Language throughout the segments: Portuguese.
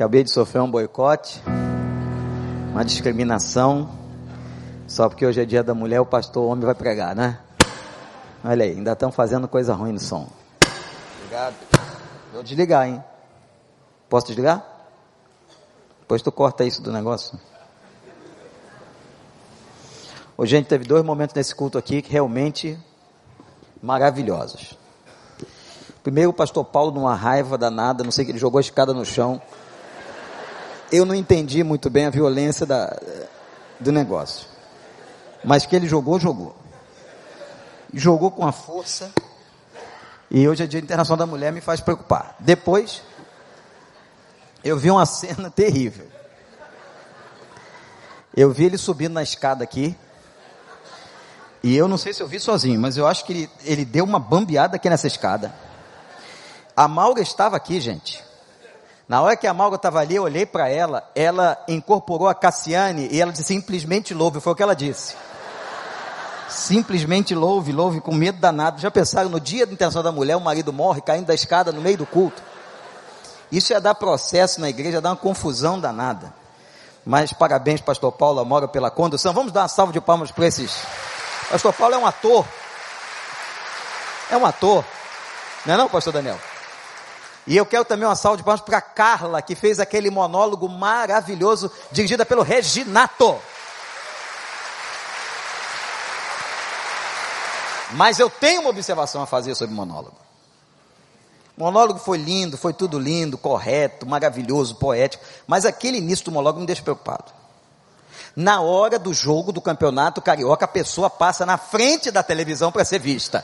Acabei de sofrer um boicote, uma discriminação, só porque hoje é dia da mulher, o pastor homem vai pregar, né? Olha aí, ainda estão fazendo coisa ruim no som. Obrigado. Vou desligar, hein? Posso desligar? Depois tu corta isso do negócio. Hoje a gente teve dois momentos nesse culto aqui que realmente maravilhosos. Primeiro o pastor Paulo numa raiva danada, não sei que ele jogou a escada no chão eu não entendi muito bem a violência da, do negócio. Mas que ele jogou, jogou. Jogou com a força. E hoje é Dia Internacional da Mulher, me faz preocupar. Depois, eu vi uma cena terrível. Eu vi ele subindo na escada aqui. E eu não sei se eu vi sozinho, mas eu acho que ele, ele deu uma bambeada aqui nessa escada. A Malga estava aqui, gente. Na hora que a Malga estava ali, eu olhei para ela, ela incorporou a Cassiane e ela disse simplesmente louve, foi o que ela disse. Simplesmente louve, louve, com medo danado. Já pensaram no dia da intenção da mulher, o marido morre caindo da escada no meio do culto? Isso ia dar processo na igreja, ia dar uma confusão danada. Mas parabéns, pastor Paulo Amora, pela condução. Vamos dar uma salva de palmas para esses. Pastor Paulo é um ator. É um ator. Não é não, pastor Daniel? E eu quero também uma salva de palmas para Carla, que fez aquele monólogo maravilhoso, dirigida pelo Reginato. Mas eu tenho uma observação a fazer sobre o monólogo. O monólogo foi lindo, foi tudo lindo, correto, maravilhoso, poético, mas aquele início do monólogo me deixa preocupado. Na hora do jogo do campeonato carioca, a pessoa passa na frente da televisão para ser vista.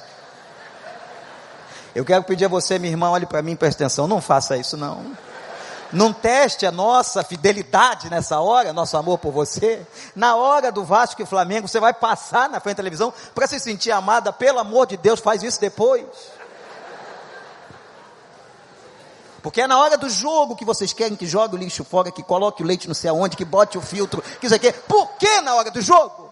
Eu quero pedir a você, minha irmã, olhe para mim, preste atenção, não faça isso não. Não teste a nossa fidelidade nessa hora, nosso amor por você. Na hora do Vasco e Flamengo, você vai passar na frente da televisão para se sentir amada, pelo amor de Deus, faz isso depois. Porque é na hora do jogo que vocês querem que jogue o lixo fora, que coloque o leite não sei aonde, que bote o filtro, que isso aqui. Por que na hora do jogo?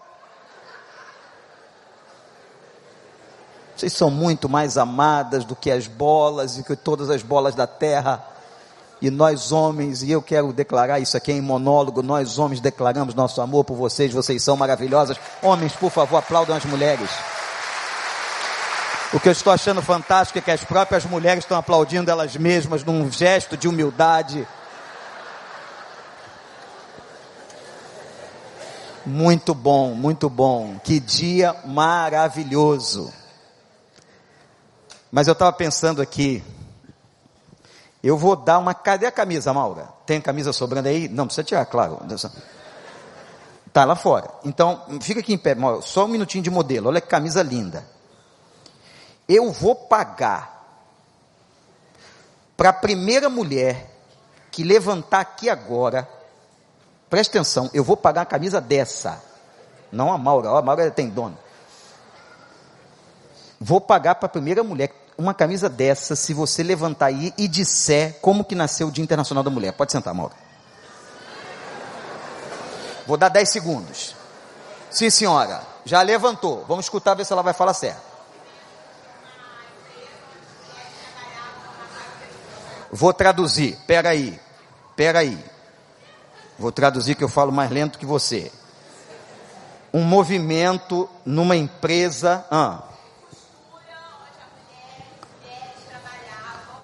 Vocês são muito mais amadas do que as bolas e que todas as bolas da terra. E nós homens, e eu quero declarar isso aqui em monólogo, nós homens declaramos nosso amor por vocês, vocês são maravilhosas. Homens, por favor, aplaudam as mulheres. O que eu estou achando fantástico é que as próprias mulheres estão aplaudindo elas mesmas num gesto de humildade. Muito bom, muito bom. Que dia maravilhoso. Mas eu estava pensando aqui, eu vou dar uma. Cadê a camisa, Maura? Tem camisa sobrando aí? Não, precisa tirar, claro. Tá lá fora. Então, fica aqui em pé, Maura, só um minutinho de modelo. Olha que camisa linda. Eu vou pagar para a primeira mulher que levantar aqui agora, presta atenção, eu vou pagar a camisa dessa. Não a Maura, a Maura tem dono. Vou pagar para a primeira mulher uma camisa dessa se você levantar aí e disser como que nasceu o Dia Internacional da Mulher. Pode sentar, Mauro. Vou dar 10 segundos. Sim, senhora. Já levantou. Vamos escutar, ver se ela vai falar certo. Vou traduzir. Pera aí. Pera aí. Vou traduzir que eu falo mais lento que você. Um movimento numa empresa. Ah,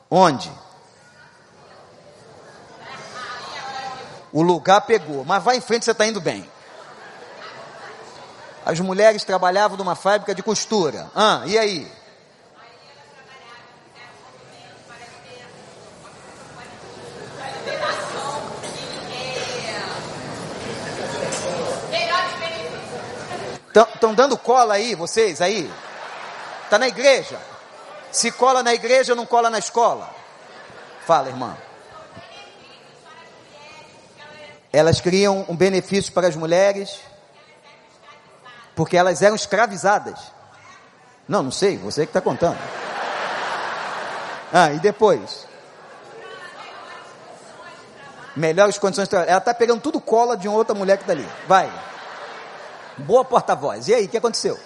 Onde? O lugar pegou, mas vai em frente, você está indo bem. As mulheres trabalhavam numa fábrica de costura. Ah, e aí? Estão dando cola aí, vocês aí? Está na igreja? Se cola na igreja, não cola na escola. Fala, irmã. Elas criam um benefício para as mulheres porque elas eram escravizadas. Não, não sei, você que está contando. Ah, e depois? Melhores condições de trabalho. Ela está pegando tudo cola de uma outra mulher que está ali. Vai. Boa porta-voz. E aí, o que aconteceu?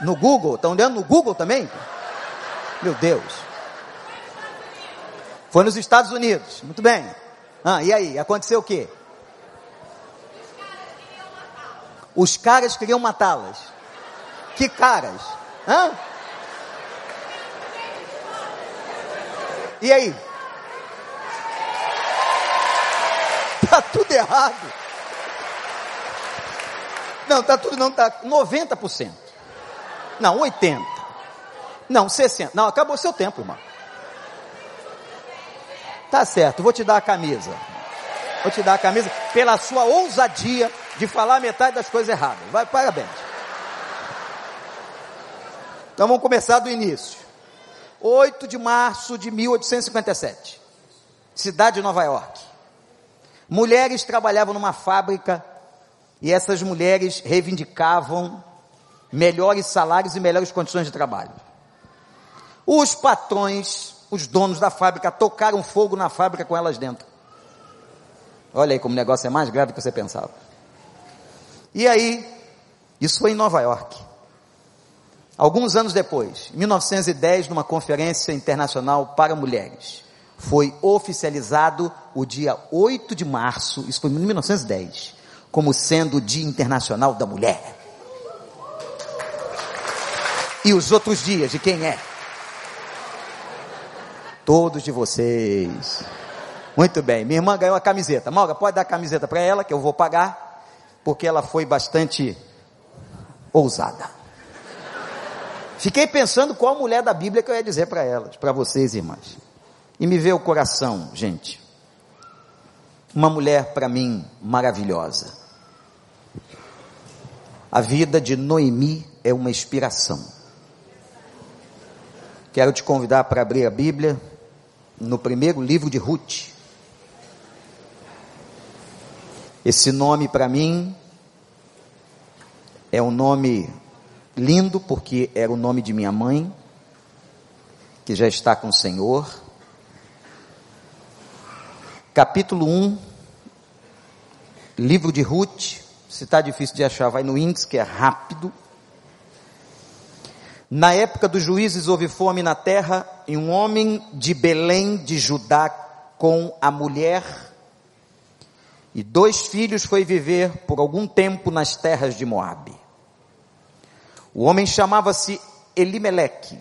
No Google? Estão dando no Google também? Meu Deus. Foi nos Estados Unidos. Muito bem. Ah, e aí? Aconteceu o quê? Os caras queriam matá-las. Que caras? Hã? E aí? Tá tudo errado. Não, tá tudo não, tá 90%. Não, 80%. Não, 60%. Não, acabou seu tempo, irmão. Tá certo, vou te dar a camisa. Vou te dar a camisa pela sua ousadia de falar metade das coisas erradas. Vai, parabéns. Então vamos começar do início. 8 de março de 1857. Cidade de Nova York. Mulheres trabalhavam numa fábrica e essas mulheres reivindicavam melhores salários e melhores condições de trabalho. Os patrões, os donos da fábrica, tocaram fogo na fábrica com elas dentro. Olha aí como o negócio é mais grave do que você pensava. E aí, isso foi em Nova York. Alguns anos depois, em 1910, numa conferência internacional para mulheres, foi oficializado o dia 8 de março, isso foi em 1910, como sendo o Dia Internacional da Mulher. E os outros dias, de quem é? Todos de vocês. Muito bem. Minha irmã ganhou a camiseta. Malga, pode dar a camiseta para ela, que eu vou pagar, porque ela foi bastante ousada. Fiquei pensando qual mulher da Bíblia que eu ia dizer para elas, para vocês, irmãs. E me veio o coração, gente. Uma mulher para mim maravilhosa. A vida de Noemi é uma inspiração. Quero te convidar para abrir a Bíblia no primeiro livro de Ruth. Esse nome para mim é um nome lindo porque era o nome de minha mãe, que já está com o Senhor capítulo 1, livro de Ruth. Se está difícil de achar, vai no índice, que é rápido. Na época dos juízes houve fome na terra, e um homem de Belém de Judá com a mulher e dois filhos foi viver por algum tempo nas terras de Moabe. O homem chamava-se Elimeleque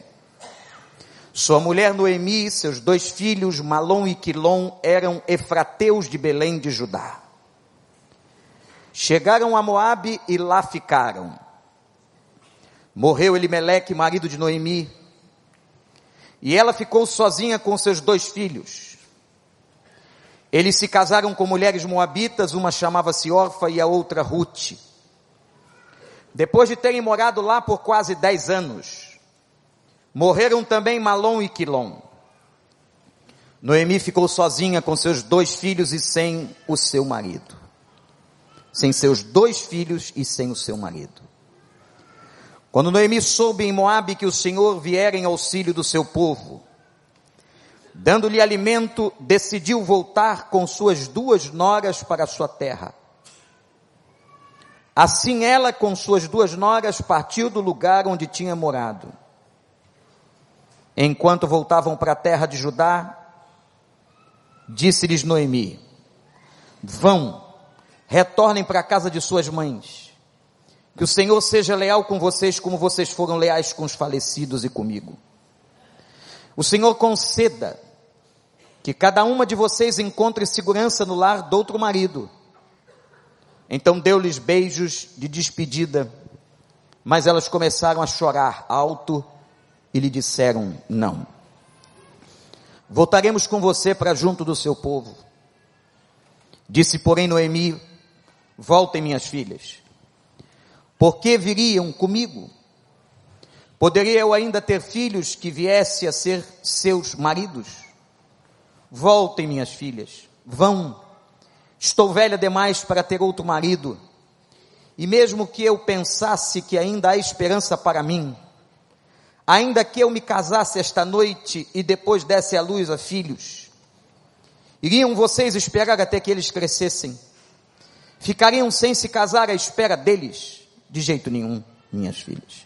sua mulher Noemi, seus dois filhos, Malom e Quilom, eram efrateus de Belém de Judá. Chegaram a Moabe e lá ficaram. Morreu Elimeleque, marido de Noemi, e ela ficou sozinha com seus dois filhos. Eles se casaram com mulheres moabitas, uma chamava-se Orfa e a outra Ruth. Depois de terem morado lá por quase dez anos, Morreram também Malom e Quilom. Noemi ficou sozinha com seus dois filhos e sem o seu marido. Sem seus dois filhos e sem o seu marido. Quando Noemi soube em Moabe que o Senhor viera em auxílio do seu povo, dando-lhe alimento, decidiu voltar com suas duas noras para sua terra. Assim ela, com suas duas noras, partiu do lugar onde tinha morado. Enquanto voltavam para a terra de Judá, disse-lhes Noemi: Vão, retornem para a casa de suas mães. Que o Senhor seja leal com vocês como vocês foram leais com os falecidos e comigo. O Senhor conceda que cada uma de vocês encontre segurança no lar do outro marido. Então deu-lhes beijos de despedida, mas elas começaram a chorar alto e lhe disseram não. Voltaremos com você para junto do seu povo. Disse, porém, Noemi: Voltem, minhas filhas. Por que viriam comigo? Poderia eu ainda ter filhos que viessem a ser seus maridos? Voltem, minhas filhas, vão. Estou velha demais para ter outro marido. E mesmo que eu pensasse que ainda há esperança para mim, ainda que eu me casasse esta noite e depois desse à luz a filhos, iriam vocês esperar até que eles crescessem? Ficariam sem se casar à espera deles? De jeito nenhum, minhas filhas.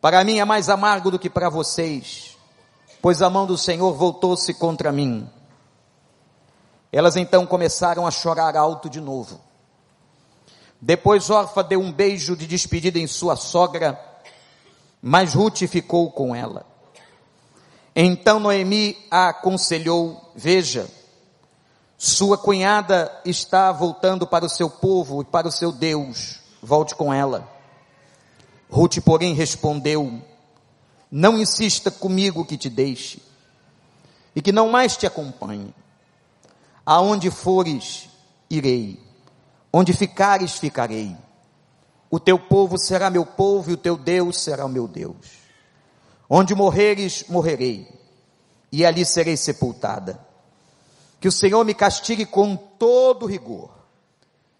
Para mim é mais amargo do que para vocês. pois a mão do Senhor voltou-se contra mim. Elas então começaram a chorar alto de novo. Depois Orfa deu um beijo de despedida em sua sogra, mas Ruth ficou com ela. Então Noemi a aconselhou: Veja, sua cunhada está voltando para o seu povo e para o seu Deus, volte com ela. Ruth, porém, respondeu: Não insista comigo que te deixe e que não mais te acompanhe. Aonde fores, irei. Onde ficares, ficarei. O teu povo será meu povo e o teu Deus será o meu Deus. Onde morreres, morrerei, e ali serei sepultada. Que o Senhor me castigue com todo rigor,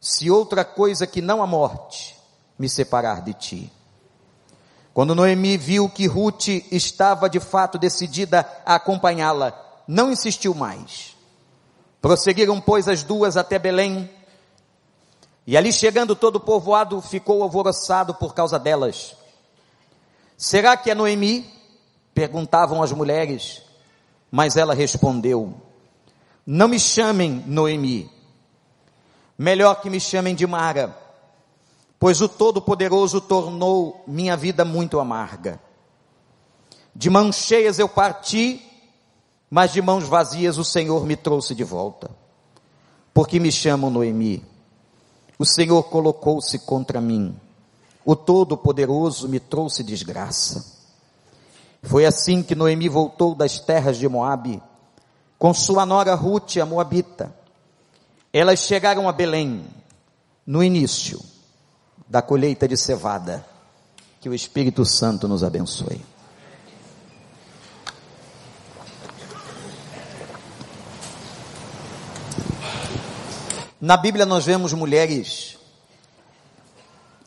se outra coisa que não a morte me separar de ti. Quando Noemi viu que Ruth estava de fato decidida a acompanhá-la, não insistiu mais. Prosseguiram, pois, as duas até Belém, e ali chegando todo o povoado ficou alvoroçado por causa delas. Será que é Noemi? Perguntavam as mulheres, mas ela respondeu: Não me chamem Noemi, melhor que me chamem de Mara, pois o Todo-Poderoso tornou minha vida muito amarga. De mãos cheias eu parti, mas de mãos vazias o Senhor me trouxe de volta. Porque me chamam Noemi. O Senhor colocou-se contra mim. O Todo-Poderoso me trouxe desgraça. Foi assim que Noemi voltou das terras de Moabe, com sua nora Ruth, a Moabita. Elas chegaram a Belém, no início da colheita de cevada. Que o Espírito Santo nos abençoe. Na Bíblia nós vemos mulheres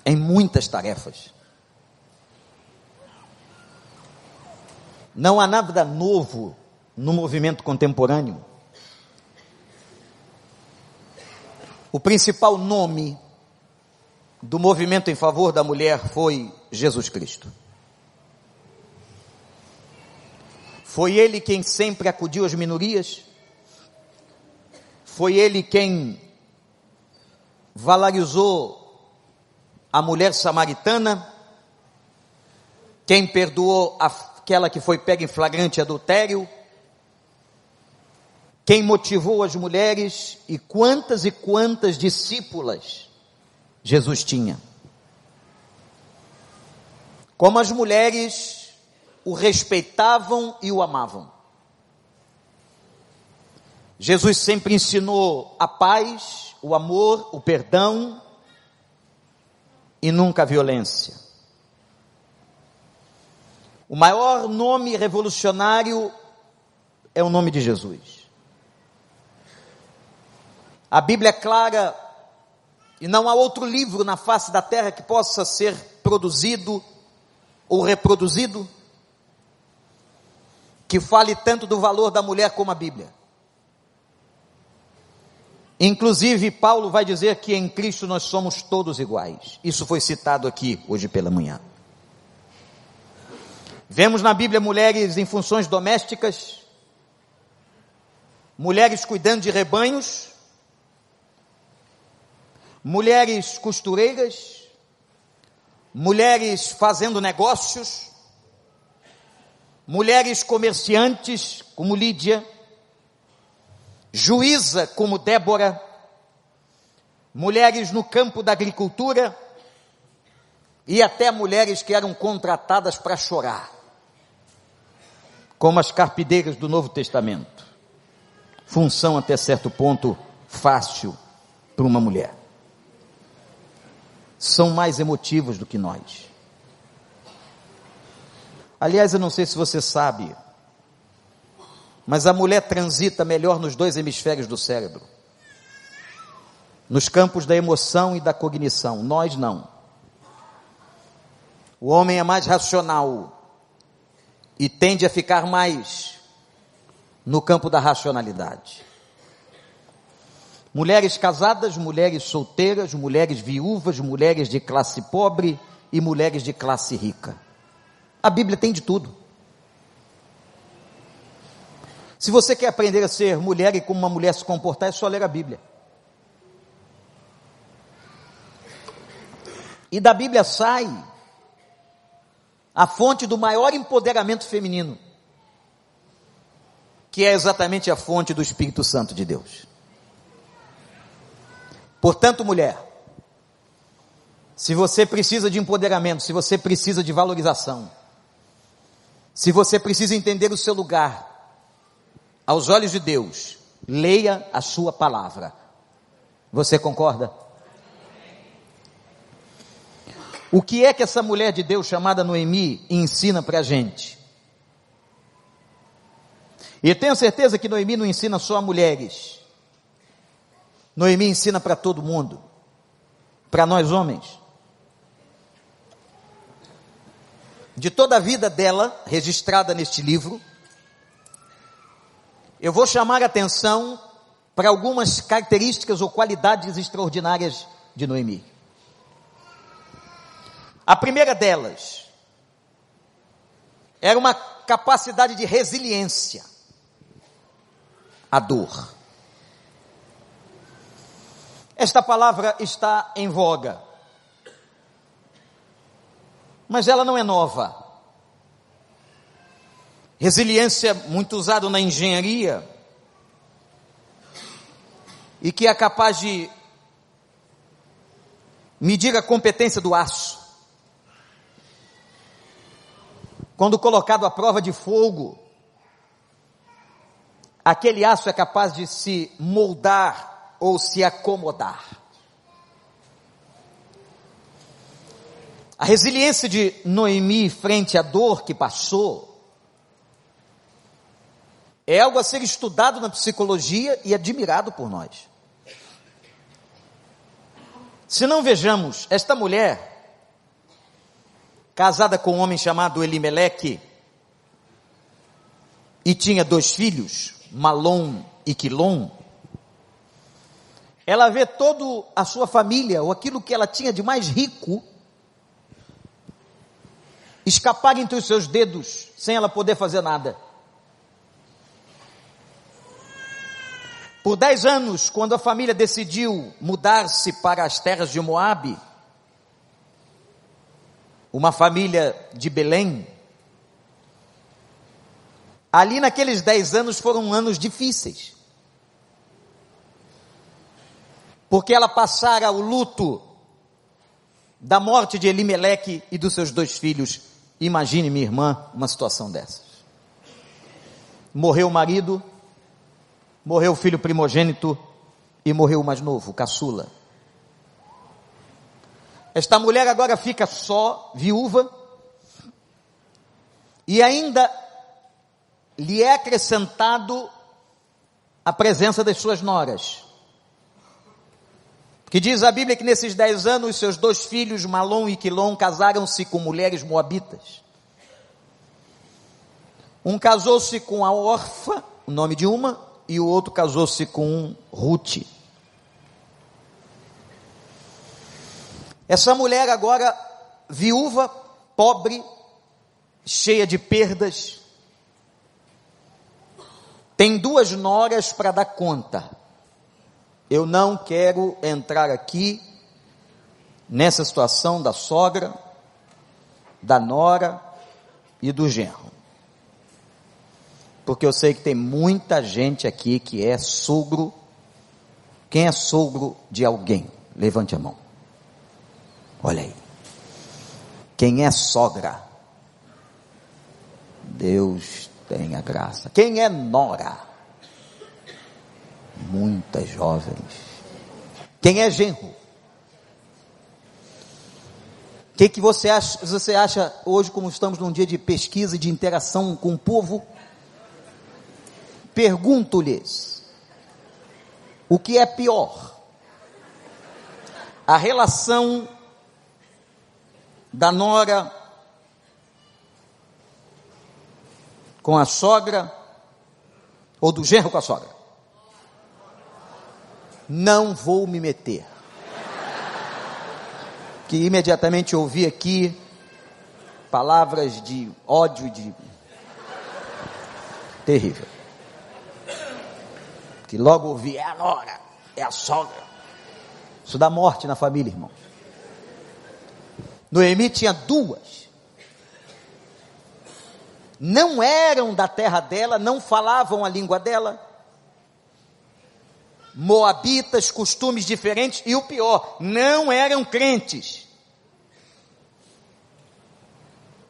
em muitas tarefas. Não há nada novo no movimento contemporâneo. O principal nome do movimento em favor da mulher foi Jesus Cristo. Foi ele quem sempre acudiu às minorias. Foi ele quem valorizou a mulher samaritana, quem perdoou aquela que foi pega em flagrante adultério, quem motivou as mulheres e quantas e quantas discípulas Jesus tinha. Como as mulheres o respeitavam e o amavam. Jesus sempre ensinou a paz, o amor, o perdão e nunca a violência. O maior nome revolucionário é o nome de Jesus. A Bíblia é clara e não há outro livro na face da terra que possa ser produzido ou reproduzido que fale tanto do valor da mulher como a Bíblia. Inclusive, Paulo vai dizer que em Cristo nós somos todos iguais. Isso foi citado aqui hoje pela manhã. Vemos na Bíblia mulheres em funções domésticas, mulheres cuidando de rebanhos, mulheres costureiras, mulheres fazendo negócios, mulheres comerciantes, como Lídia, juíza, como Débora, mulheres no campo da agricultura e até mulheres que eram contratadas para chorar como as carpideiras do Novo Testamento. Função até certo ponto fácil para uma mulher. São mais emotivas do que nós. Aliás, eu não sei se você sabe, mas a mulher transita melhor nos dois hemisférios do cérebro. Nos campos da emoção e da cognição. Nós não. O homem é mais racional, e tende a ficar mais no campo da racionalidade. Mulheres casadas, mulheres solteiras, mulheres viúvas, mulheres de classe pobre e mulheres de classe rica. A Bíblia tem de tudo. Se você quer aprender a ser mulher e como uma mulher se comportar, é só ler a Bíblia. E da Bíblia sai a fonte do maior empoderamento feminino, que é exatamente a fonte do Espírito Santo de Deus. Portanto, mulher, se você precisa de empoderamento, se você precisa de valorização, se você precisa entender o seu lugar aos olhos de Deus, leia a sua palavra. Você concorda? O que é que essa mulher de Deus chamada Noemi ensina para a gente? E tenho certeza que Noemi não ensina só a mulheres. Noemi ensina para todo mundo, para nós homens. De toda a vida dela, registrada neste livro, eu vou chamar a atenção para algumas características ou qualidades extraordinárias de Noemi. A primeira delas era uma capacidade de resiliência à dor. Esta palavra está em voga, mas ela não é nova. Resiliência, muito usado na engenharia, e que é capaz de medir a competência do aço. Quando colocado à prova de fogo, aquele aço é capaz de se moldar ou se acomodar. A resiliência de Noemi frente à dor que passou é algo a ser estudado na psicologia e admirado por nós. Se não vejamos esta mulher casada com um homem chamado Elimeleque, e tinha dois filhos, Malom e Quilom, ela vê toda a sua família, ou aquilo que ela tinha de mais rico, escapar entre os seus dedos, sem ela poder fazer nada. Por dez anos, quando a família decidiu mudar-se para as terras de Moabe, uma família de Belém. Ali naqueles dez anos foram anos difíceis. Porque ela passara o luto da morte de Elimeleque e dos seus dois filhos. Imagine, minha irmã, uma situação dessas. Morreu o marido, morreu o filho primogênito e morreu o mais novo, o caçula. Esta mulher agora fica só, viúva, e ainda lhe é acrescentado a presença das suas noras. Que diz a Bíblia que nesses dez anos seus dois filhos, Malom e Quilom, casaram-se com mulheres moabitas. Um casou-se com a Orfa, o nome de uma, e o outro casou-se com Ruth. Essa mulher agora, viúva, pobre, cheia de perdas, tem duas noras para dar conta. Eu não quero entrar aqui nessa situação da sogra, da nora e do genro. Porque eu sei que tem muita gente aqui que é sogro. Quem é sogro de alguém? Levante a mão. Olha aí. Quem é sogra? Deus tenha graça. Quem é nora? Muitas jovens. Quem é genro? O que, que você, acha, você acha hoje, como estamos num dia de pesquisa e de interação com o povo? Pergunto-lhes: o que é pior? A relação da nora com a sogra ou do genro com a sogra. Não vou me meter. Que imediatamente ouvi aqui palavras de ódio de terrível. que logo ouvi, é a nora, é a sogra. Isso dá morte na família, irmão. Noemi tinha duas. Não eram da terra dela, não falavam a língua dela. Moabitas, costumes diferentes, e o pior, não eram crentes.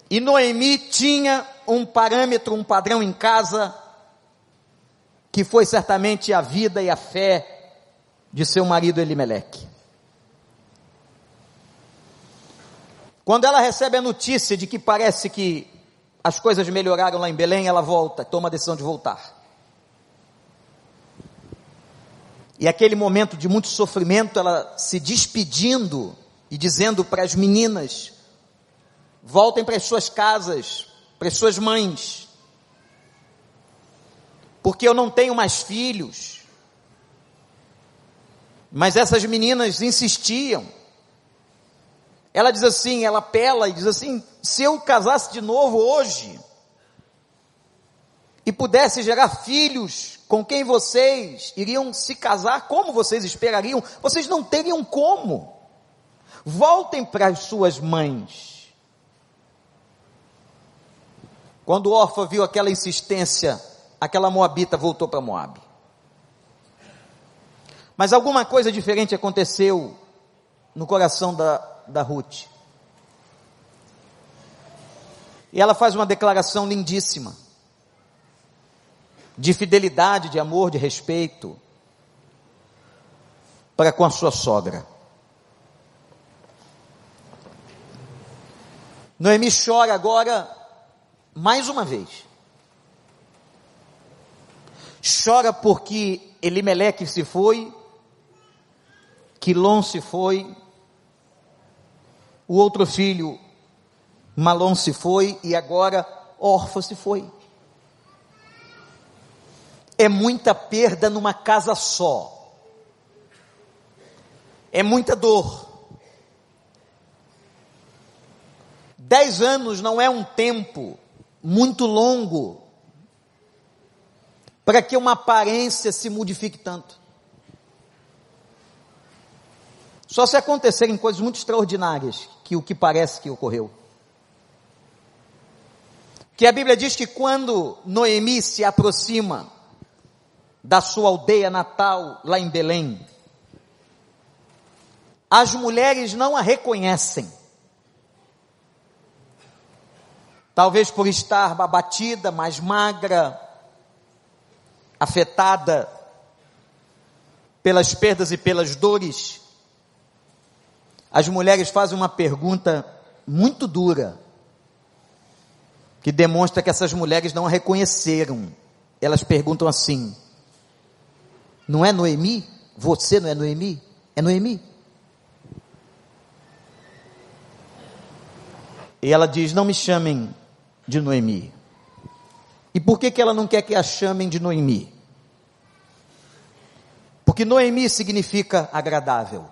E Noemi tinha um parâmetro, um padrão em casa, que foi certamente a vida e a fé de seu marido Elimeleque. Quando ela recebe a notícia de que parece que as coisas melhoraram lá em Belém, ela volta, toma a decisão de voltar. E aquele momento de muito sofrimento, ela se despedindo e dizendo para as meninas: voltem para as suas casas, para as suas mães, porque eu não tenho mais filhos. Mas essas meninas insistiam. Ela diz assim, ela apela e diz assim: se eu casasse de novo hoje e pudesse gerar filhos com quem vocês iriam se casar, como vocês esperariam? Vocês não teriam como. Voltem para as suas mães. Quando Orfa viu aquela insistência, aquela moabita voltou para Moab. Mas alguma coisa diferente aconteceu no coração da, da Ruth. E ela faz uma declaração lindíssima de fidelidade, de amor, de respeito para com a sua sogra. Noemi chora agora mais uma vez. Chora porque Elimeleque se foi, Quilom se foi, o outro filho, Malom, se foi e agora Orfa se foi. É muita perda numa casa só. É muita dor. Dez anos não é um tempo muito longo para que uma aparência se modifique tanto. Só se acontecerem coisas muito extraordinárias que o que parece que ocorreu. Que a Bíblia diz que quando Noemi se aproxima da sua aldeia natal lá em Belém, as mulheres não a reconhecem. Talvez por estar abatida, mais magra, afetada pelas perdas e pelas dores, as mulheres fazem uma pergunta muito dura, que demonstra que essas mulheres não a reconheceram. Elas perguntam assim: Não é Noemi? Você não é Noemi? É Noemi. E ela diz: Não me chamem de Noemi. E por que, que ela não quer que a chamem de Noemi? Porque Noemi significa agradável.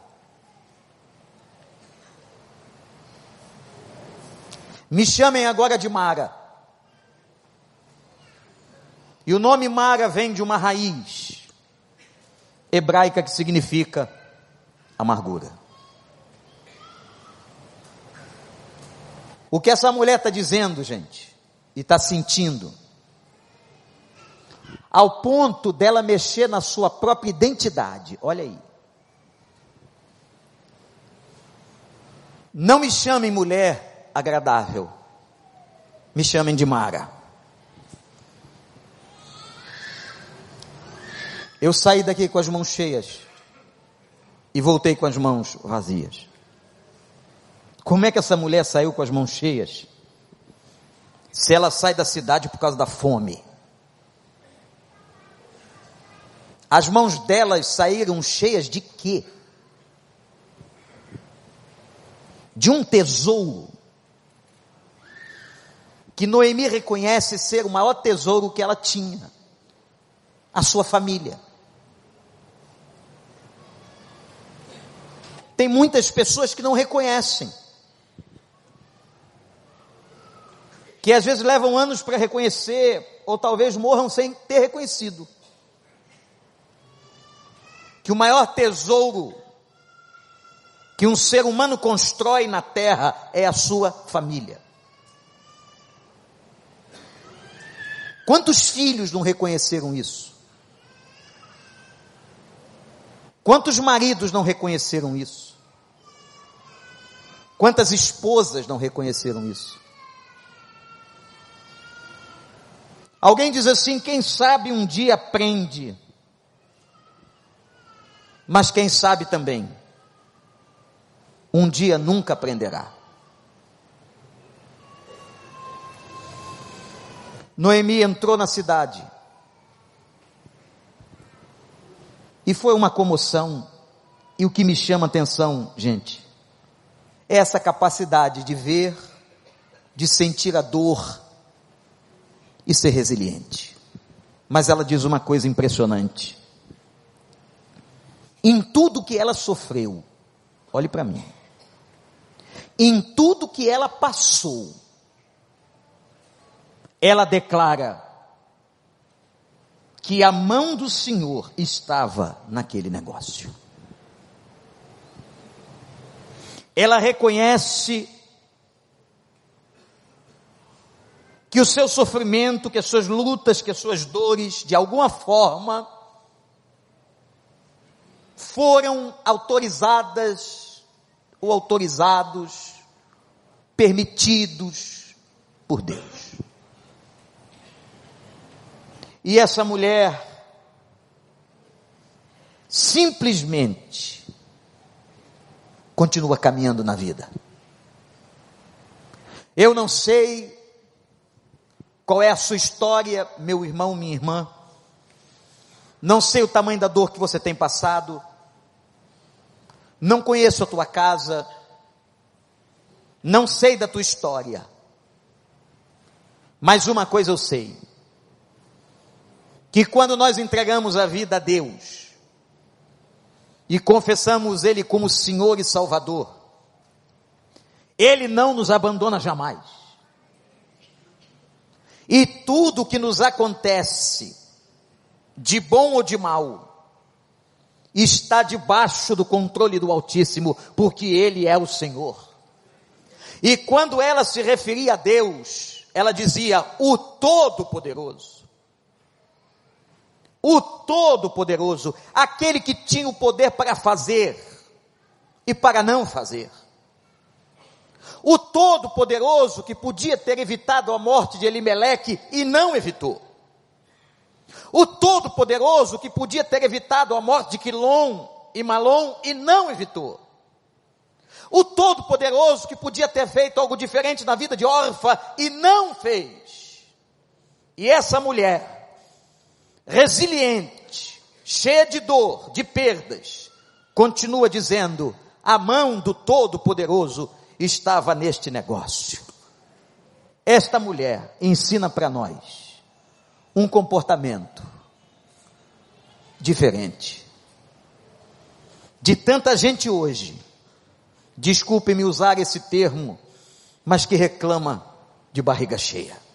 Me chamem agora de Mara. E o nome Mara vem de uma raiz hebraica que significa amargura. O que essa mulher está dizendo, gente, e está sentindo, ao ponto dela mexer na sua própria identidade, olha aí. Não me chamem mulher, agradável. Me chamem de Mara. Eu saí daqui com as mãos cheias e voltei com as mãos vazias. Como é que essa mulher saiu com as mãos cheias? Se ela sai da cidade por causa da fome. As mãos delas saíram cheias de quê? De um tesouro que Noemi reconhece ser o maior tesouro que ela tinha, a sua família. Tem muitas pessoas que não reconhecem, que às vezes levam anos para reconhecer, ou talvez morram sem ter reconhecido. que o maior tesouro que um ser humano constrói na terra é a sua família. Quantos filhos não reconheceram isso? Quantos maridos não reconheceram isso? Quantas esposas não reconheceram isso? Alguém diz assim: quem sabe um dia aprende, mas quem sabe também, um dia nunca aprenderá. Noemi entrou na cidade. E foi uma comoção. E o que me chama atenção, gente, essa capacidade de ver, de sentir a dor e ser resiliente. Mas ela diz uma coisa impressionante. Em tudo que ela sofreu, olhe para mim, em tudo que ela passou, ela declara que a mão do Senhor estava naquele negócio. Ela reconhece que o seu sofrimento, que as suas lutas, que as suas dores, de alguma forma, foram autorizadas ou autorizados, permitidos por Deus. E essa mulher simplesmente continua caminhando na vida. Eu não sei qual é a sua história, meu irmão, minha irmã. Não sei o tamanho da dor que você tem passado. Não conheço a tua casa. Não sei da tua história. Mas uma coisa eu sei que quando nós entregamos a vida a Deus e confessamos Ele como Senhor e Salvador, Ele não nos abandona jamais. E tudo que nos acontece, de bom ou de mal, está debaixo do controle do Altíssimo, porque Ele é o Senhor. E quando ela se referia a Deus, ela dizia o Todo-Poderoso o Todo-Poderoso, aquele que tinha o poder para fazer e para não fazer. O Todo-Poderoso que podia ter evitado a morte de Elimeleque e não evitou. O Todo-Poderoso que podia ter evitado a morte de Quilom e Malom e não evitou. O Todo-Poderoso que podia ter feito algo diferente na vida de Orfa e não fez. E essa mulher, resiliente, cheia de dor, de perdas, continua dizendo: a mão do Todo-Poderoso estava neste negócio. Esta mulher ensina para nós um comportamento diferente. De tanta gente hoje, desculpe-me usar esse termo, mas que reclama de barriga cheia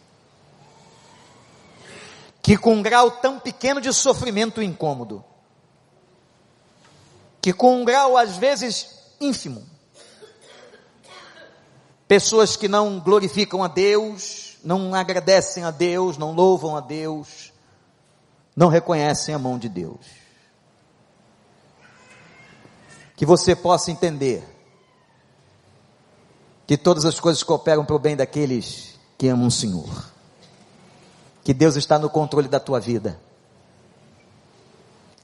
que com um grau tão pequeno de sofrimento incômodo, que com um grau às vezes ínfimo, pessoas que não glorificam a Deus, não agradecem a Deus, não louvam a Deus, não reconhecem a mão de Deus. Que você possa entender que todas as coisas cooperam para o bem daqueles que amam o Senhor que Deus está no controle da tua vida.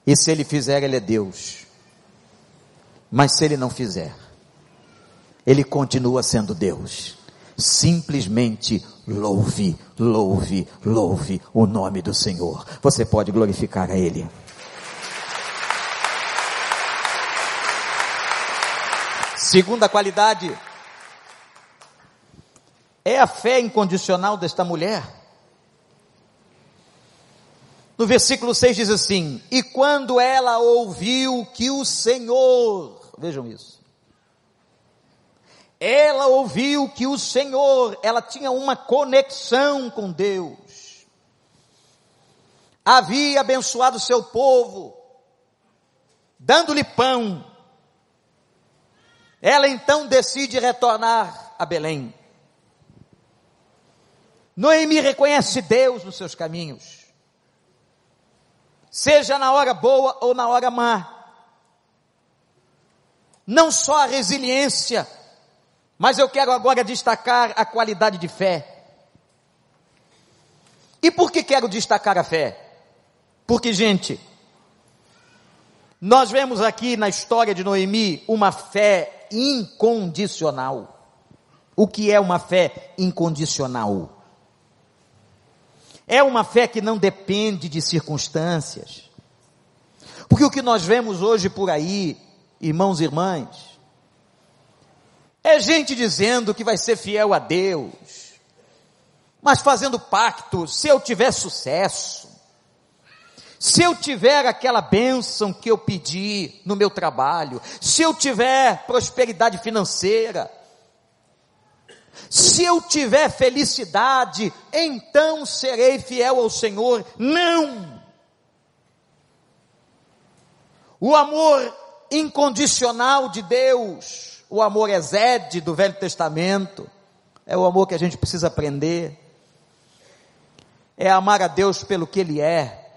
E se Ele fizer, Ele é Deus. Mas se Ele não fizer, Ele continua sendo Deus. Simplesmente louve, louve, louve o nome do Senhor. Você pode glorificar a Ele. Segunda qualidade é a fé incondicional desta mulher. No versículo 6 diz assim: E quando ela ouviu que o Senhor, vejam isso, ela ouviu que o Senhor, ela tinha uma conexão com Deus, havia abençoado seu povo, dando-lhe pão. Ela então decide retornar a Belém. Noemi reconhece Deus nos seus caminhos, seja na hora boa ou na hora má. Não só a resiliência, mas eu quero agora destacar a qualidade de fé. E por que quero destacar a fé? Porque, gente, nós vemos aqui na história de Noemi uma fé incondicional. O que é uma fé incondicional? É uma fé que não depende de circunstâncias. Porque o que nós vemos hoje por aí, irmãos e irmãs, é gente dizendo que vai ser fiel a Deus, mas fazendo pacto, se eu tiver sucesso, se eu tiver aquela bênção que eu pedi no meu trabalho, se eu tiver prosperidade financeira, se eu tiver felicidade, então serei fiel ao Senhor. Não! O amor incondicional de Deus, o amor exede do Velho Testamento, é o amor que a gente precisa aprender. É amar a Deus pelo que Ele é,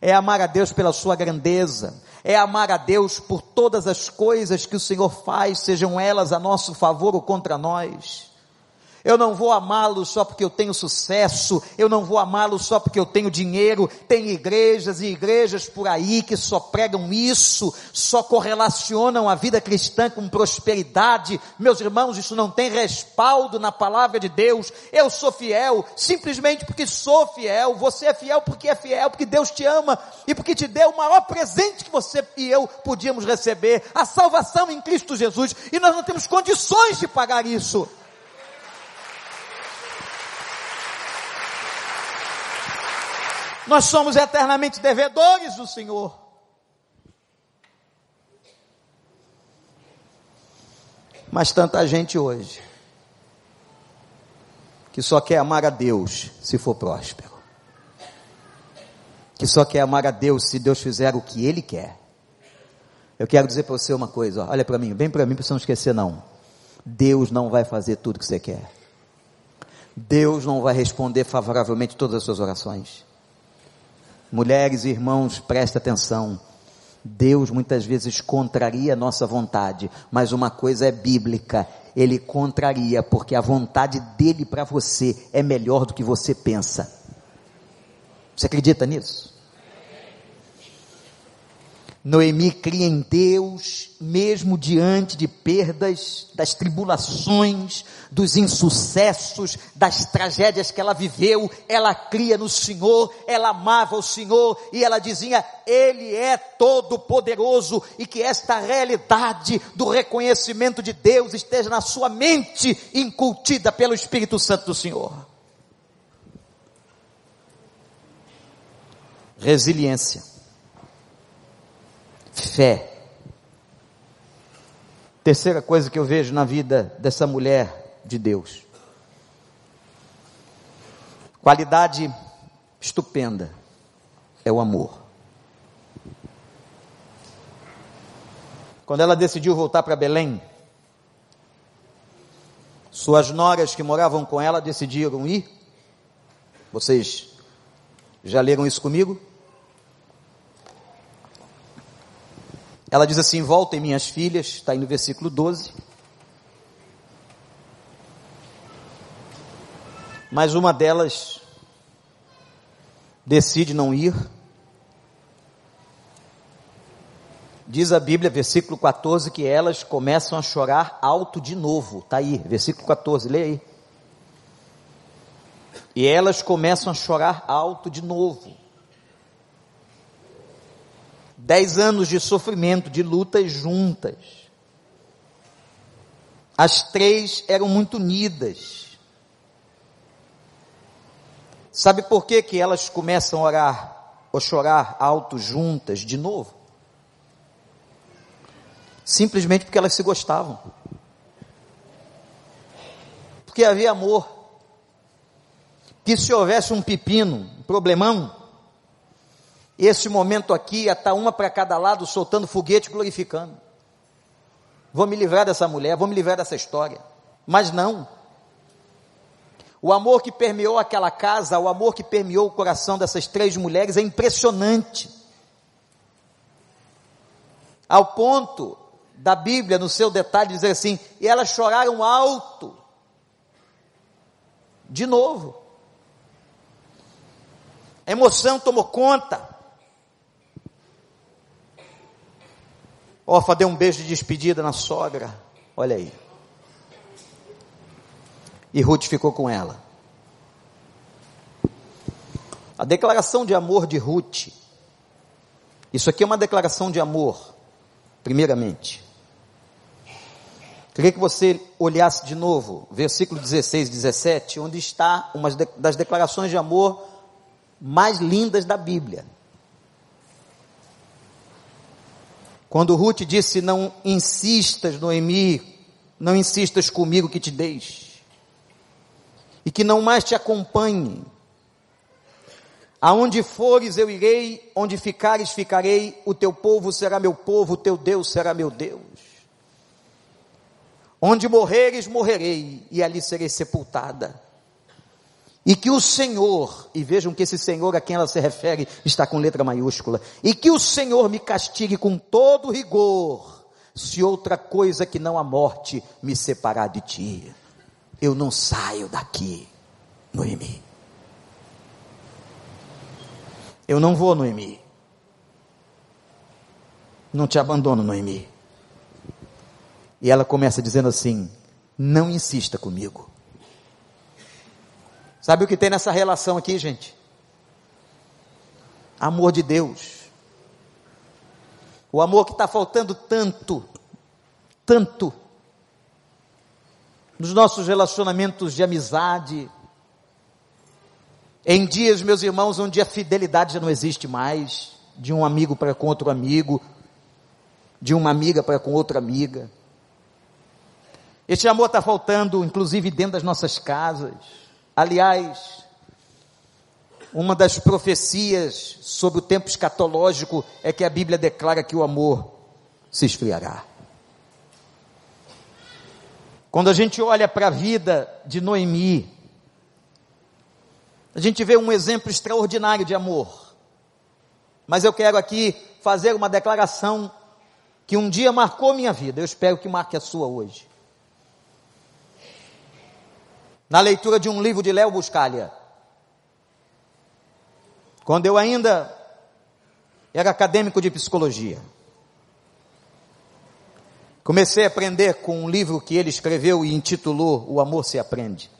é amar a Deus pela Sua grandeza, é amar a Deus por todas as coisas que o Senhor faz, sejam elas a nosso favor ou contra nós. Eu não vou amá-lo só porque eu tenho sucesso, eu não vou amá-lo só porque eu tenho dinheiro. Tem igrejas e igrejas por aí que só pregam isso, só correlacionam a vida cristã com prosperidade. Meus irmãos, isso não tem respaldo na palavra de Deus. Eu sou fiel simplesmente porque sou fiel. Você é fiel porque é fiel, porque Deus te ama e porque te deu o maior presente que você e eu podíamos receber, a salvação em Cristo Jesus. E nós não temos condições de pagar isso. Nós somos eternamente devedores do Senhor. Mas tanta gente hoje que só quer amar a Deus se for próspero. Que só quer amar a Deus se Deus fizer o que Ele quer. Eu quero dizer para você uma coisa, ó, olha para mim, bem para mim, para você não esquecer não. Deus não vai fazer tudo que você quer. Deus não vai responder favoravelmente todas as suas orações. Mulheres e irmãos, presta atenção. Deus muitas vezes contraria a nossa vontade, mas uma coisa é bíblica, ele contraria porque a vontade dele para você é melhor do que você pensa. Você acredita nisso? Noemi cria em Deus, mesmo diante de perdas, das tribulações, dos insucessos, das tragédias que ela viveu, ela cria no Senhor, ela amava o Senhor e ela dizia: Ele é todo poderoso e que esta realidade do reconhecimento de Deus esteja na sua mente, incultida pelo Espírito Santo do Senhor. Resiliência fé. Terceira coisa que eu vejo na vida dessa mulher de Deus. Qualidade estupenda é o amor. Quando ela decidiu voltar para Belém, suas noras que moravam com ela decidiram ir. Vocês já leram isso comigo? Ela diz assim: Voltem minhas filhas, está aí no versículo 12. Mas uma delas decide não ir. Diz a Bíblia, versículo 14, que elas começam a chorar alto de novo. Está aí, versículo 14, leia aí. E elas começam a chorar alto de novo. Dez anos de sofrimento, de lutas juntas. As três eram muito unidas. Sabe por que, que elas começam a orar ou chorar alto juntas de novo? Simplesmente porque elas se gostavam. Porque havia amor. Que se houvesse um pepino, um problemão, Esse momento aqui está uma para cada lado, soltando foguete, glorificando. Vou me livrar dessa mulher, vou me livrar dessa história. Mas não. O amor que permeou aquela casa, o amor que permeou o coração dessas três mulheres é impressionante. Ao ponto da Bíblia, no seu detalhe, dizer assim: e elas choraram alto. De novo. A emoção tomou conta. Orfa deu um beijo de despedida na sogra. Olha aí. E Ruth ficou com ela. A declaração de amor de Ruth. Isso aqui é uma declaração de amor, primeiramente. Queria que você olhasse de novo, versículo 16, 17, onde está uma das declarações de amor mais lindas da Bíblia. Quando Ruth disse: Não insistas, Noemi, não insistas comigo que te deixe, e que não mais te acompanhe. Aonde fores eu irei, onde ficares ficarei, o teu povo será meu povo, o teu Deus será meu Deus. Onde morreres, morrerei, e ali serei sepultada. E que o Senhor, e vejam que esse Senhor a quem ela se refere está com letra maiúscula, e que o Senhor me castigue com todo rigor, se outra coisa que não a morte me separar de ti. Eu não saio daqui, Noemi. Eu não vou, Noemi. Não te abandono, Noemi. E ela começa dizendo assim: Não insista comigo. Sabe o que tem nessa relação aqui, gente? Amor de Deus. O amor que está faltando tanto, tanto, nos nossos relacionamentos de amizade. Em dias, meus irmãos, onde a fidelidade já não existe mais, de um amigo para com outro amigo, de uma amiga para com outra amiga. Este amor está faltando, inclusive, dentro das nossas casas. Aliás, uma das profecias sobre o tempo escatológico é que a Bíblia declara que o amor se esfriará. Quando a gente olha para a vida de Noemi, a gente vê um exemplo extraordinário de amor. Mas eu quero aqui fazer uma declaração que um dia marcou minha vida, eu espero que marque a sua hoje na leitura de um livro de Léo Buscalha. Quando eu ainda era acadêmico de psicologia. Comecei a aprender com um livro que ele escreveu e intitulou O Amor se Aprende.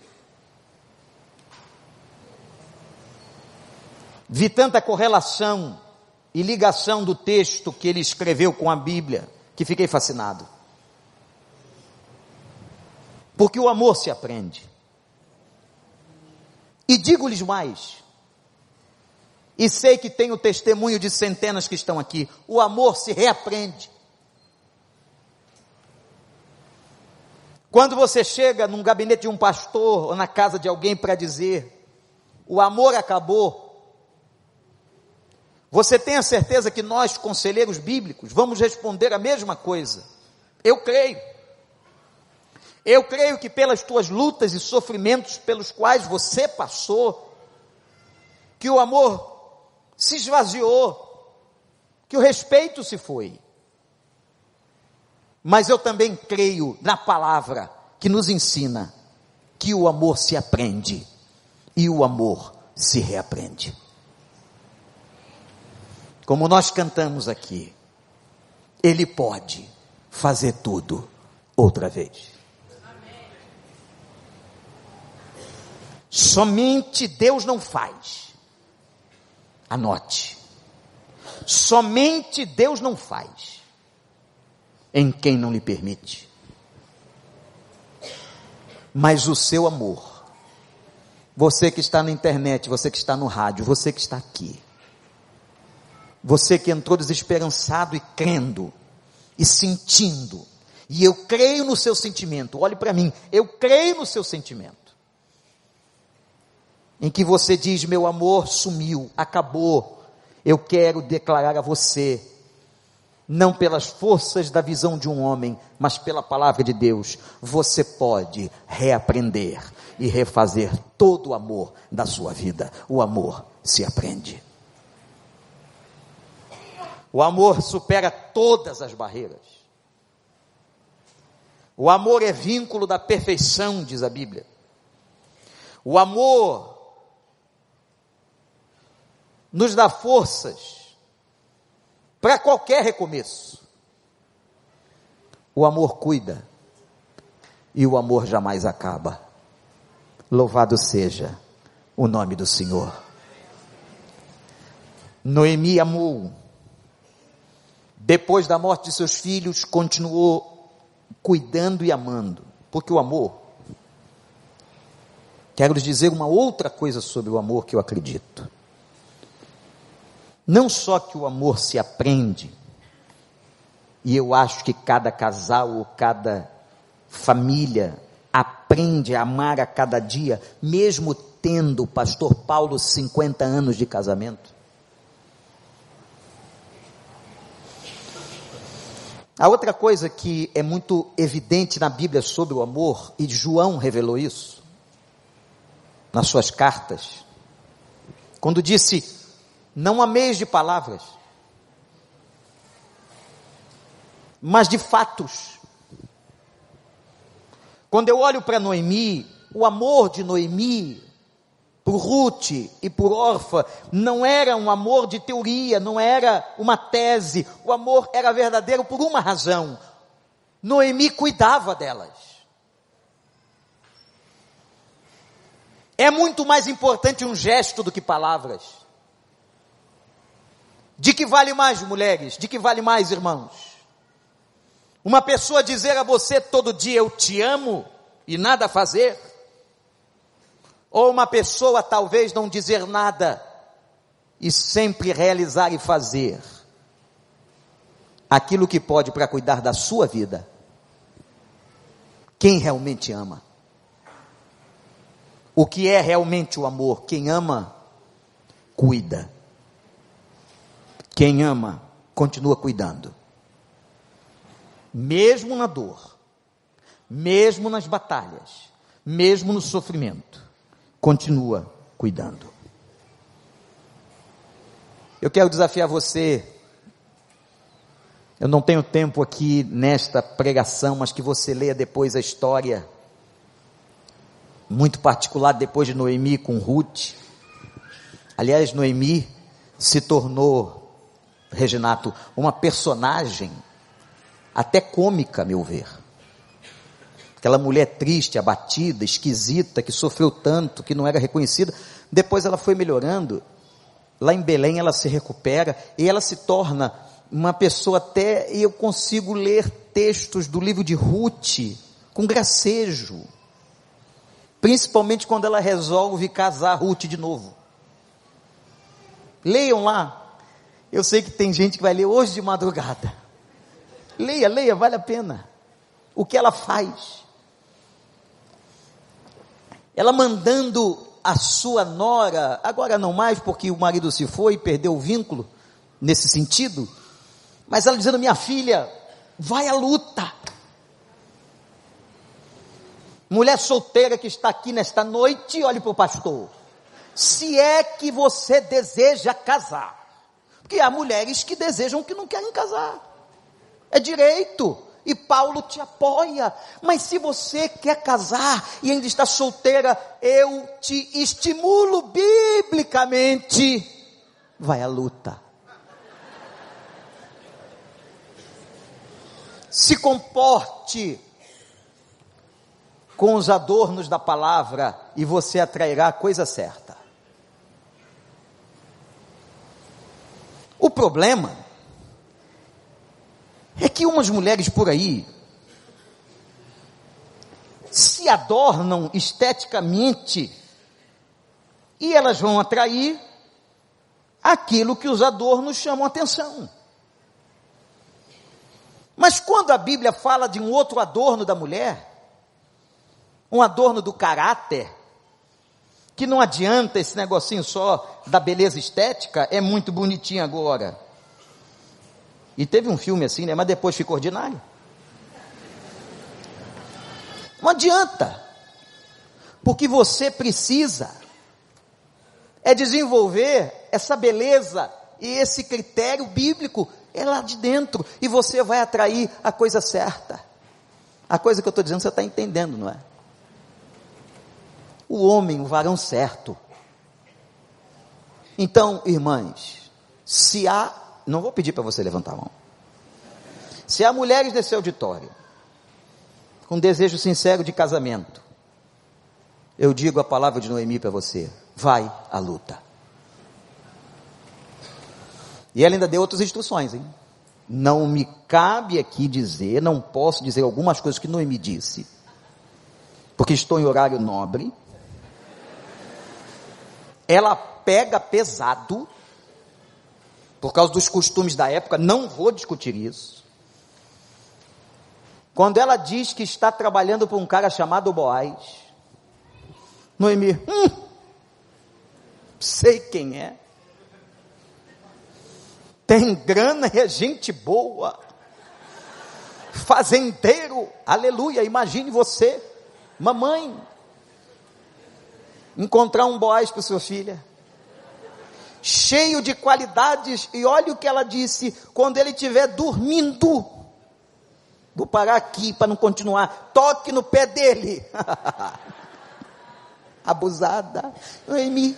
Vi tanta correlação e ligação do texto que ele escreveu com a Bíblia que fiquei fascinado. Porque o amor se aprende. E digo-lhes mais, e sei que tenho testemunho de centenas que estão aqui, o amor se reaprende. Quando você chega num gabinete de um pastor ou na casa de alguém para dizer, o amor acabou, você tem a certeza que nós, conselheiros bíblicos, vamos responder a mesma coisa? Eu creio. Eu creio que pelas tuas lutas e sofrimentos pelos quais você passou, que o amor se esvaziou, que o respeito se foi. Mas eu também creio na palavra que nos ensina que o amor se aprende e o amor se reaprende. Como nós cantamos aqui, Ele pode fazer tudo outra vez. Somente Deus não faz. Anote. Somente Deus não faz em quem não lhe permite. Mas o seu amor, você que está na internet, você que está no rádio, você que está aqui, você que entrou desesperançado e crendo, e sentindo, e eu creio no seu sentimento, olhe para mim, eu creio no seu sentimento em que você diz: meu amor sumiu, acabou, Eu quero declarar a você, não pelas forças da visão de um homem, mas pela palavra de Deus, você pode reaprender e refazer todo o amor da sua vida. O amor se aprende. O amor supera todas as barreiras. O amor é vínculo da perfeição, diz a Bíblia. O amor nos dá forças para qualquer recomeço. O amor cuida e o amor jamais acaba. Louvado seja o nome do Senhor. Noemi amou. Depois da morte de seus filhos, continuou cuidando e amando, porque o amor. Quero lhes dizer uma outra coisa sobre o amor que eu acredito. Não só que o amor se aprende, e eu acho que cada casal ou cada família aprende a amar a cada dia, mesmo tendo o pastor Paulo 50 anos de casamento. A outra coisa que é muito evidente na Bíblia sobre o amor, e João revelou isso, nas suas cartas, quando disse: não ameis de palavras, mas de fatos. Quando eu olho para Noemi, o amor de Noemi por Ruth e por Orfa não era um amor de teoria, não era uma tese, o amor era verdadeiro por uma razão. Noemi cuidava delas. É muito mais importante um gesto do que palavras. De que vale mais, mulheres? De que vale mais, irmãos? Uma pessoa dizer a você todo dia eu te amo e nada fazer? Ou uma pessoa talvez não dizer nada e sempre realizar e fazer aquilo que pode para cuidar da sua vida? Quem realmente ama? O que é realmente o amor? Quem ama, cuida. Quem ama, continua cuidando. Mesmo na dor, mesmo nas batalhas, mesmo no sofrimento, continua cuidando. Eu quero desafiar você. Eu não tenho tempo aqui nesta pregação, mas que você leia depois a história, muito particular depois de Noemi com Ruth. Aliás, Noemi se tornou Reginato, uma personagem até cômica, meu ver. Aquela mulher triste, abatida, esquisita, que sofreu tanto, que não era reconhecida. Depois ela foi melhorando. Lá em Belém ela se recupera e ela se torna uma pessoa até, e eu consigo ler textos do livro de Ruth com gracejo. Principalmente quando ela resolve casar Ruth de novo. Leiam lá, eu sei que tem gente que vai ler hoje de madrugada. Leia, leia, vale a pena. O que ela faz? Ela mandando a sua nora, agora não mais porque o marido se foi e perdeu o vínculo nesse sentido, mas ela dizendo: Minha filha, vai à luta. Mulher solteira que está aqui nesta noite, olhe para o pastor. Se é que você deseja casar, porque há mulheres que desejam que não querem casar. É direito. E Paulo te apoia. Mas se você quer casar e ainda está solteira, eu te estimulo biblicamente. Vai à luta. Se comporte com os adornos da palavra e você atrairá a coisa certa. O problema é que umas mulheres por aí se adornam esteticamente e elas vão atrair aquilo que os adornos chamam atenção. Mas quando a Bíblia fala de um outro adorno da mulher, um adorno do caráter, que não adianta esse negocinho só da beleza estética, é muito bonitinho agora. E teve um filme assim, né? Mas depois ficou ordinário. Não adianta. Porque você precisa é desenvolver essa beleza e esse critério bíblico é lá de dentro e você vai atrair a coisa certa. A coisa que eu estou dizendo você está entendendo, não é? O homem, o varão certo. Então, irmãs, se há, não vou pedir para você levantar a mão. Se há mulheres desse auditório com desejo sincero de casamento, eu digo a palavra de Noemi para você: vai à luta. E ela ainda deu outras instruções, hein? Não me cabe aqui dizer, não posso dizer algumas coisas que Noemi disse, porque estou em horário nobre. Ela pega pesado, por causa dos costumes da época, não vou discutir isso. Quando ela diz que está trabalhando para um cara chamado Boaz, Noemi, hum, sei quem é. Tem grana e é gente boa. Fazendeiro, aleluia. Imagine você, mamãe, encontrar um Boaz para sua filha. Cheio de qualidades, e olha o que ela disse: quando ele estiver dormindo, Vou parar aqui para não continuar. Toque no pé dele. Abusada. Noemi.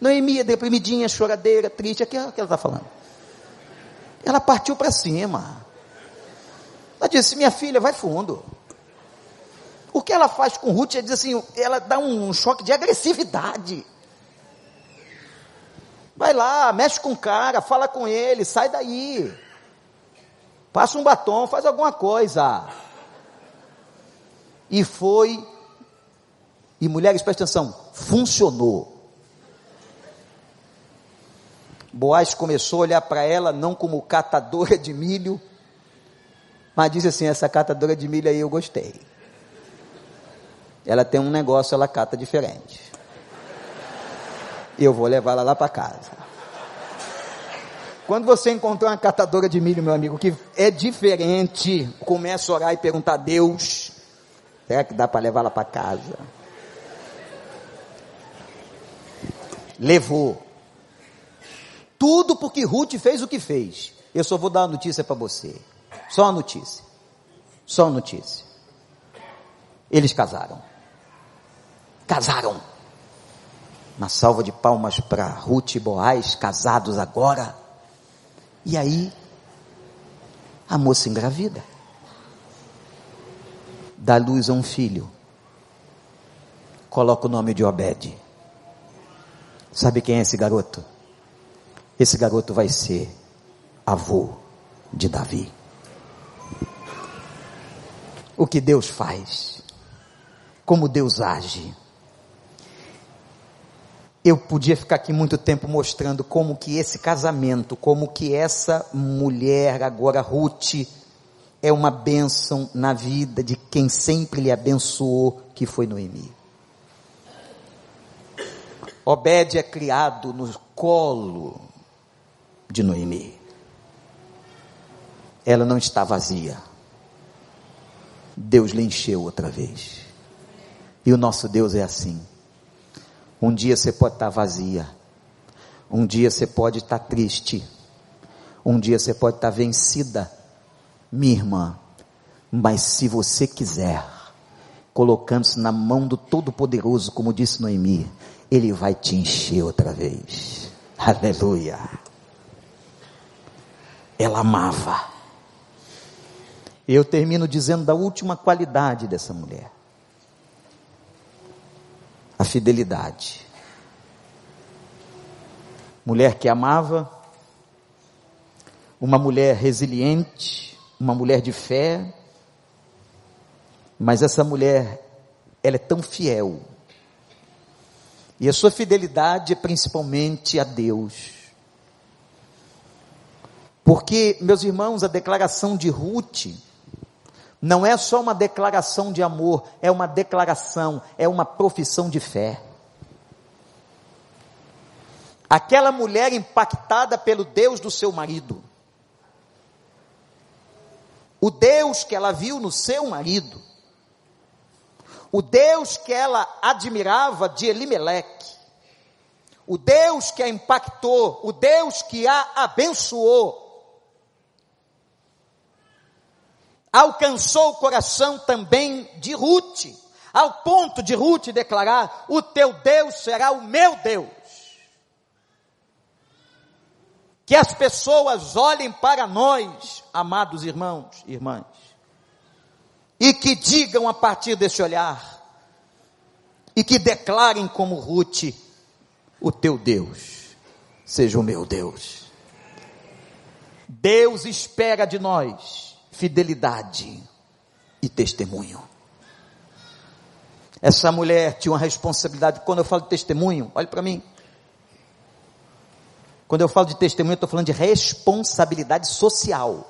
Noemi é deprimidinha, choradeira, triste. É o que ela está falando. Ela partiu para cima. Ela disse: Minha filha, vai fundo. O que ela faz com Ruth é dizer assim: ela dá um choque de agressividade. Vai lá, mexe com o cara, fala com ele, sai daí. Passa um batom, faz alguma coisa. E foi, e mulheres, presta atenção, funcionou. Boaz começou a olhar para ela não como catadora de milho, mas disse assim: essa catadora de milho aí eu gostei. Ela tem um negócio, ela cata diferente. Eu vou levar ela lá para casa. Quando você encontrar uma catadora de milho, meu amigo, que é diferente, começa a orar e perguntar a Deus: será que dá para levá-la para casa? Levou. Tudo porque Ruth fez o que fez. Eu só vou dar uma notícia para você. Só uma notícia. Só uma notícia. Eles casaram. Casaram. Uma salva de palmas para Ruth e Boaz, casados agora. E aí, a moça engravida. Dá luz a um filho. Coloca o nome de Obed. Sabe quem é esse garoto? Esse garoto vai ser avô de Davi. O que Deus faz, como Deus age, eu podia ficar aqui muito tempo mostrando como que esse casamento, como que essa mulher, agora Ruth, é uma bênção na vida de quem sempre lhe abençoou, que foi Noemi. Obed é criado no colo de Noemi. Ela não está vazia. Deus lhe encheu outra vez. E o nosso Deus é assim. Um dia você pode estar vazia. Um dia você pode estar triste. Um dia você pode estar vencida, minha irmã. Mas se você quiser, colocando-se na mão do Todo-Poderoso, como disse Noemi, Ele vai te encher outra vez. Aleluia. Ela amava. Eu termino dizendo da última qualidade dessa mulher a fidelidade. Mulher que amava, uma mulher resiliente, uma mulher de fé, mas essa mulher, ela é tão fiel. E a sua fidelidade é principalmente a Deus. Porque, meus irmãos, a declaração de Ruth, não é só uma declaração de amor, é uma declaração, é uma profissão de fé. Aquela mulher impactada pelo Deus do seu marido. O Deus que ela viu no seu marido. O Deus que ela admirava de Elimeleque. O Deus que a impactou, o Deus que a abençoou. Alcançou o coração também de Ruth, ao ponto de Ruth declarar: O teu Deus será o meu Deus que as pessoas olhem para nós, amados irmãos e irmãs, e que digam a partir desse olhar, e que declarem como Ruth, o teu Deus seja o meu Deus. Deus espera de nós fidelidade e testemunho. Essa mulher tinha uma responsabilidade, quando eu falo de testemunho, olhe para mim, quando eu falo de testemunho, estou falando de responsabilidade social.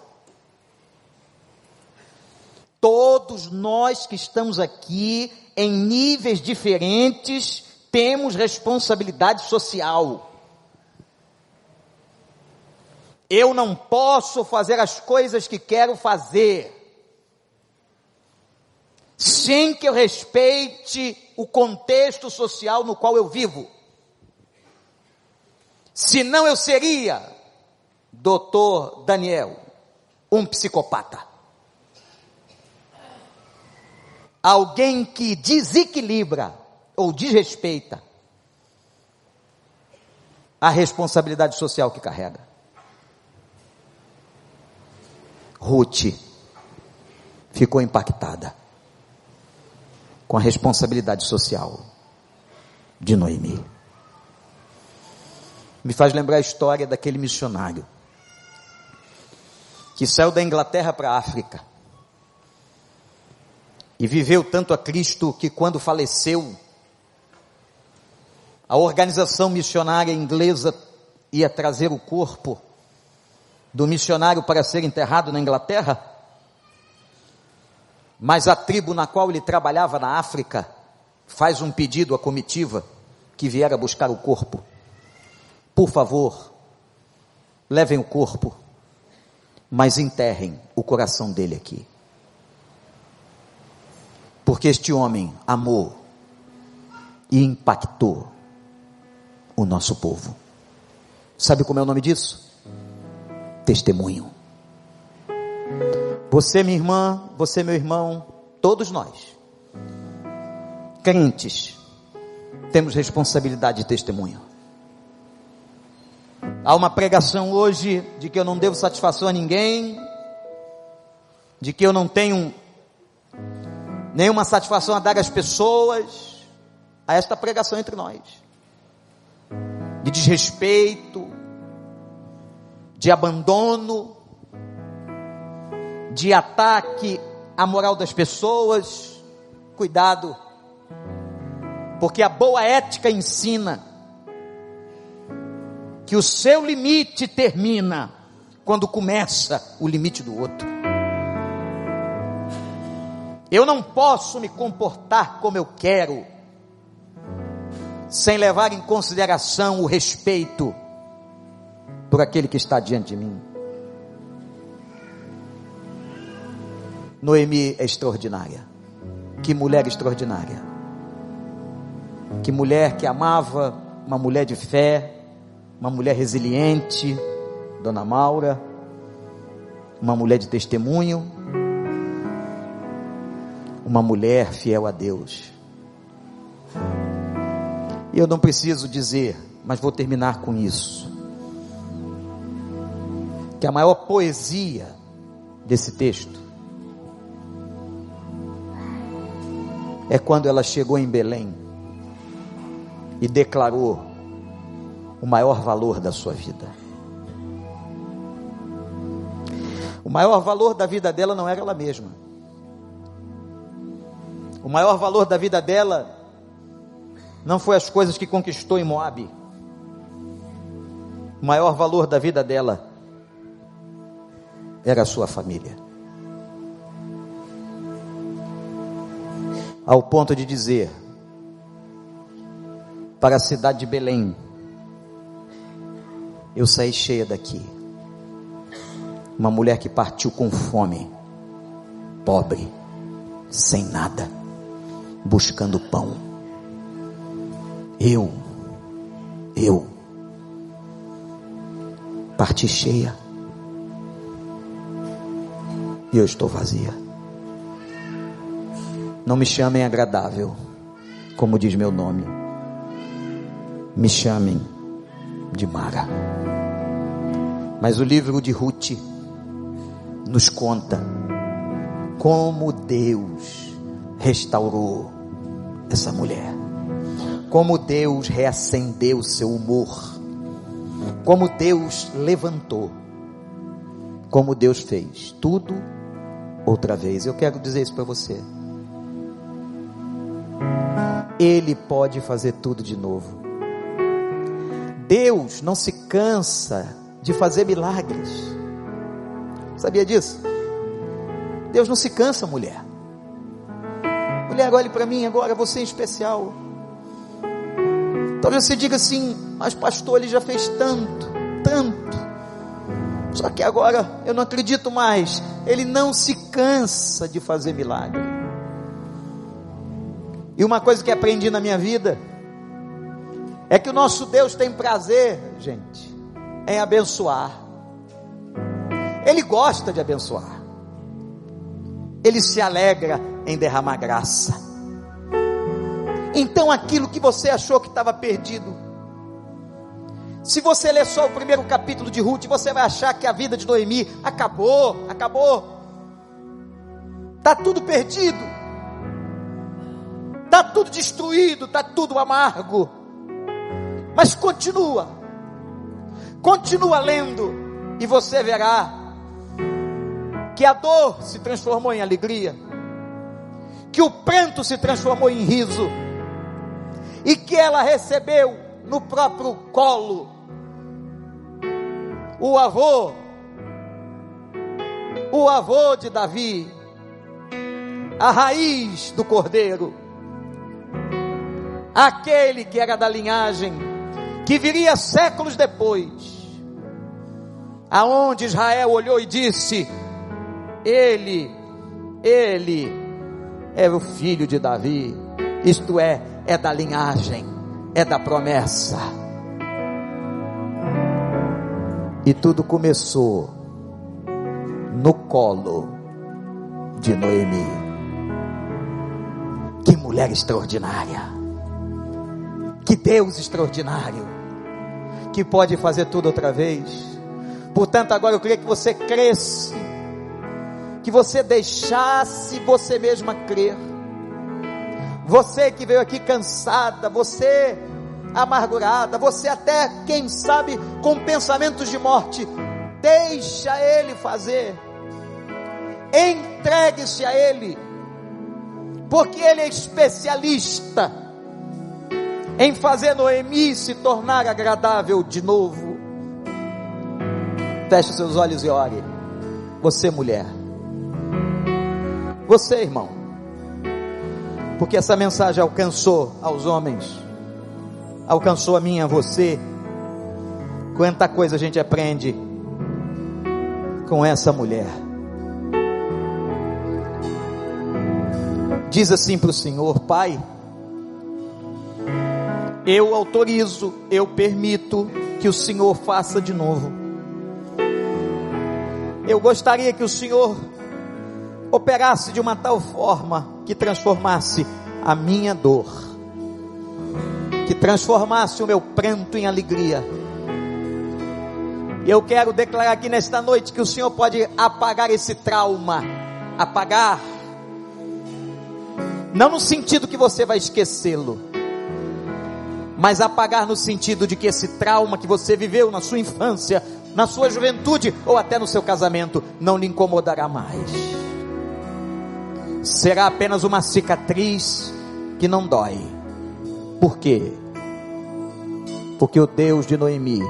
Todos nós que estamos aqui, em níveis diferentes, temos responsabilidade social. Eu não posso fazer as coisas que quero fazer, sem que eu respeite o contexto social no qual eu vivo. Senão eu seria, doutor Daniel, um psicopata. Alguém que desequilibra ou desrespeita a responsabilidade social que carrega. Ruth ficou impactada com a responsabilidade social de Noemi. Me faz lembrar a história daquele missionário que saiu da Inglaterra para a África e viveu tanto a Cristo que quando faleceu, a organização missionária inglesa ia trazer o corpo do missionário para ser enterrado na Inglaterra, mas a tribo na qual ele trabalhava na África faz um pedido à comitiva que viera buscar o corpo. Por favor, levem o corpo, mas enterrem o coração dele aqui. Porque este homem amou e impactou o nosso povo. Sabe como é o nome disso? Testemunho. Você, minha irmã, você, meu irmão, todos nós, crentes, temos responsabilidade de testemunho. Há uma pregação hoje de que eu não devo satisfação a ninguém, de que eu não tenho nenhuma satisfação a dar às pessoas. Há esta pregação entre nós, de desrespeito, de abandono, de ataque à moral das pessoas. Cuidado, porque a boa ética ensina que o seu limite termina quando começa o limite do outro. Eu não posso me comportar como eu quero, sem levar em consideração o respeito por aquele que está diante de mim. Noemi é extraordinária. Que mulher extraordinária. Que mulher que amava, uma mulher de fé, uma mulher resiliente, Dona Maura, uma mulher de testemunho, uma mulher fiel a Deus. E eu não preciso dizer, mas vou terminar com isso. Que a maior poesia desse texto é quando ela chegou em Belém e declarou o maior valor da sua vida. O maior valor da vida dela não era ela mesma. O maior valor da vida dela não foi as coisas que conquistou em Moab. O maior valor da vida dela era a sua família. Ao ponto de dizer para a cidade de Belém: Eu saí cheia daqui. Uma mulher que partiu com fome, pobre, sem nada, buscando pão. Eu, eu, parti cheia. E eu estou vazia. Não me chamem agradável, como diz meu nome. Me chamem de Mara. Mas o livro de Ruth nos conta como Deus restaurou essa mulher. Como Deus reacendeu seu humor. Como Deus levantou. Como Deus fez tudo outra vez. Eu quero dizer isso para você. Ele pode fazer tudo de novo. Deus não se cansa de fazer milagres. Sabia disso? Deus não se cansa, mulher. Mulher, olhe para mim agora, você em especial. Talvez você diga assim, mas pastor, ele já fez tanto, tanto. Só que agora eu não acredito mais. Ele não se cansa de fazer milagre. E uma coisa que aprendi na minha vida é que o nosso Deus tem prazer, gente, em abençoar. Ele gosta de abençoar. Ele se alegra em derramar graça. Então aquilo que você achou que estava perdido, se você ler só o primeiro capítulo de Ruth, você vai achar que a vida de Noemi acabou, acabou. Tá tudo perdido. Tá tudo destruído, tá tudo amargo. Mas continua, continua lendo, e você verá que a dor se transformou em alegria, que o pranto se transformou em riso, e que ela recebeu no próprio colo o avô, o avô de Davi, a raiz do cordeiro, aquele que era da linhagem que viria séculos depois, aonde Israel olhou e disse: Ele, ele é o filho de Davi, isto é, é da linhagem, é da promessa. E tudo começou no colo de Noemi. Que mulher extraordinária! Que Deus extraordinário, que pode fazer tudo outra vez. Portanto, agora eu queria que você cresce, que você deixasse você mesma crer. Você que veio aqui cansada, você amargurada, você até, quem sabe, com pensamentos de morte, deixa Ele fazer. Entregue-se a Ele, porque Ele é especialista em fazer Noemi se tornar agradável de novo. Feche seus olhos e ore. Você, mulher. Você, irmão. Porque essa mensagem alcançou aos homens. Alcançou a mim, a você. Quanta coisa a gente aprende com essa mulher. Diz assim para o Senhor, Pai eu autorizo, eu permito que o Senhor faça de novo. Eu gostaria que o Senhor operasse de uma tal forma que transformasse a minha dor, que transformasse o meu pranto em alegria. E eu quero declarar aqui nesta noite que o Senhor pode apagar esse trauma, apagar, não no sentido que você vai esquecê-lo, mas apagar no sentido de que esse trauma que você viveu na sua infância, na sua juventude ou até no seu casamento não lhe incomodará mais. Será apenas uma cicatriz que não dói. Por quê? Porque o Deus de Noemi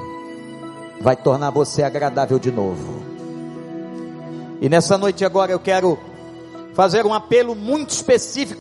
vai tornar você agradável de novo. E nessa noite agora eu quero fazer um apelo muito específico